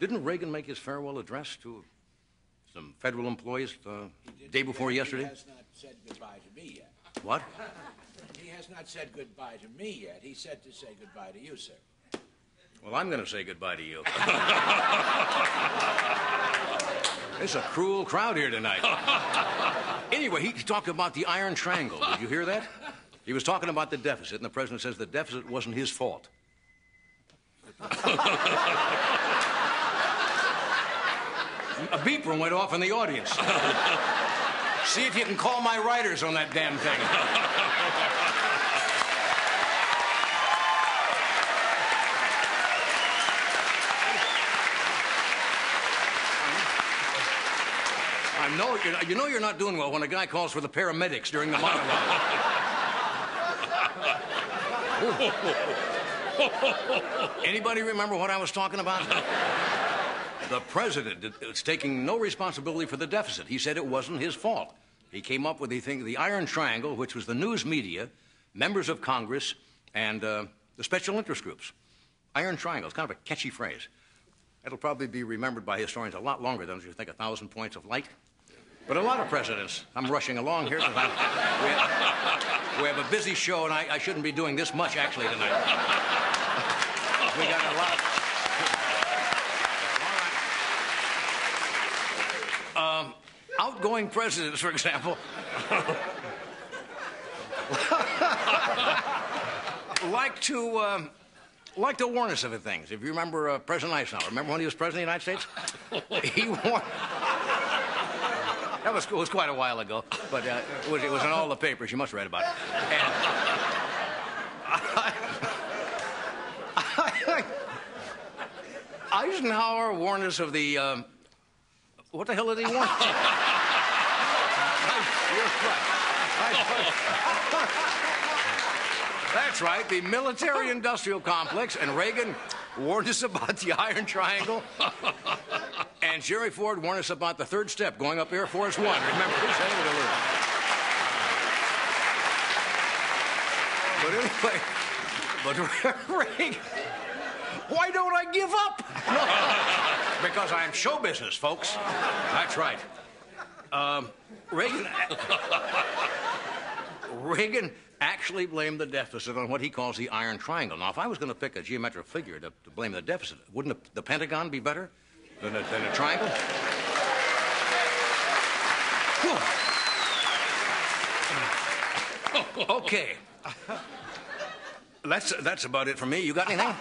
Didn't Reagan make his farewell address to some federal employees the day before yesterday? He has not said goodbye to me yet. What? He has not said goodbye to me yet. He said to say goodbye to you, sir. Well, I'm going to say goodbye to you. it's a cruel crowd here tonight. Anyway, he talked about the Iron Triangle. Did you hear that? He was talking about the deficit, and the president says the deficit wasn't his fault. A beeper went off in the audience. See if you can call my writers on that damn thing. I know you know you're not doing well when a guy calls for the paramedics during the monologue. Anybody remember what I was talking about? The president is taking no responsibility for the deficit. He said it wasn't his fault. He came up with the thing, the Iron Triangle, which was the news media, members of Congress, and uh, the special interest groups. Iron Triangle is kind of a catchy phrase. It'll probably be remembered by historians a lot longer than you think a thousand points of light. But a lot of presidents. I'm rushing along here we, have, we have a busy show, and I, I shouldn't be doing this much actually tonight. we got a lot. Um, outgoing presidents, for example, like to um, like to warn us of things. If you remember uh, President Eisenhower, remember when he was president of the United States? he warned. That was, was quite a while ago, but uh, it, was, it was in all the papers. You must read about it. I, I, Eisenhower warned us of the. Um, what the hell did he warn? That's right, the military industrial complex, and Reagan warned us about the Iron Triangle. And Jerry Ford warned us about the third step going up Air Force One. Remember. But anyway, but Reagan, why don't I give up? because I'm show business, folks. That's right. Um, Reagan. Reagan actually blamed the deficit on what he calls the Iron Triangle. Now, if I was going to pick a geometric figure to, to blame the deficit, wouldn't the, the Pentagon be better? Than a, than a triangle? okay. That's, that's about it for me. You got anything?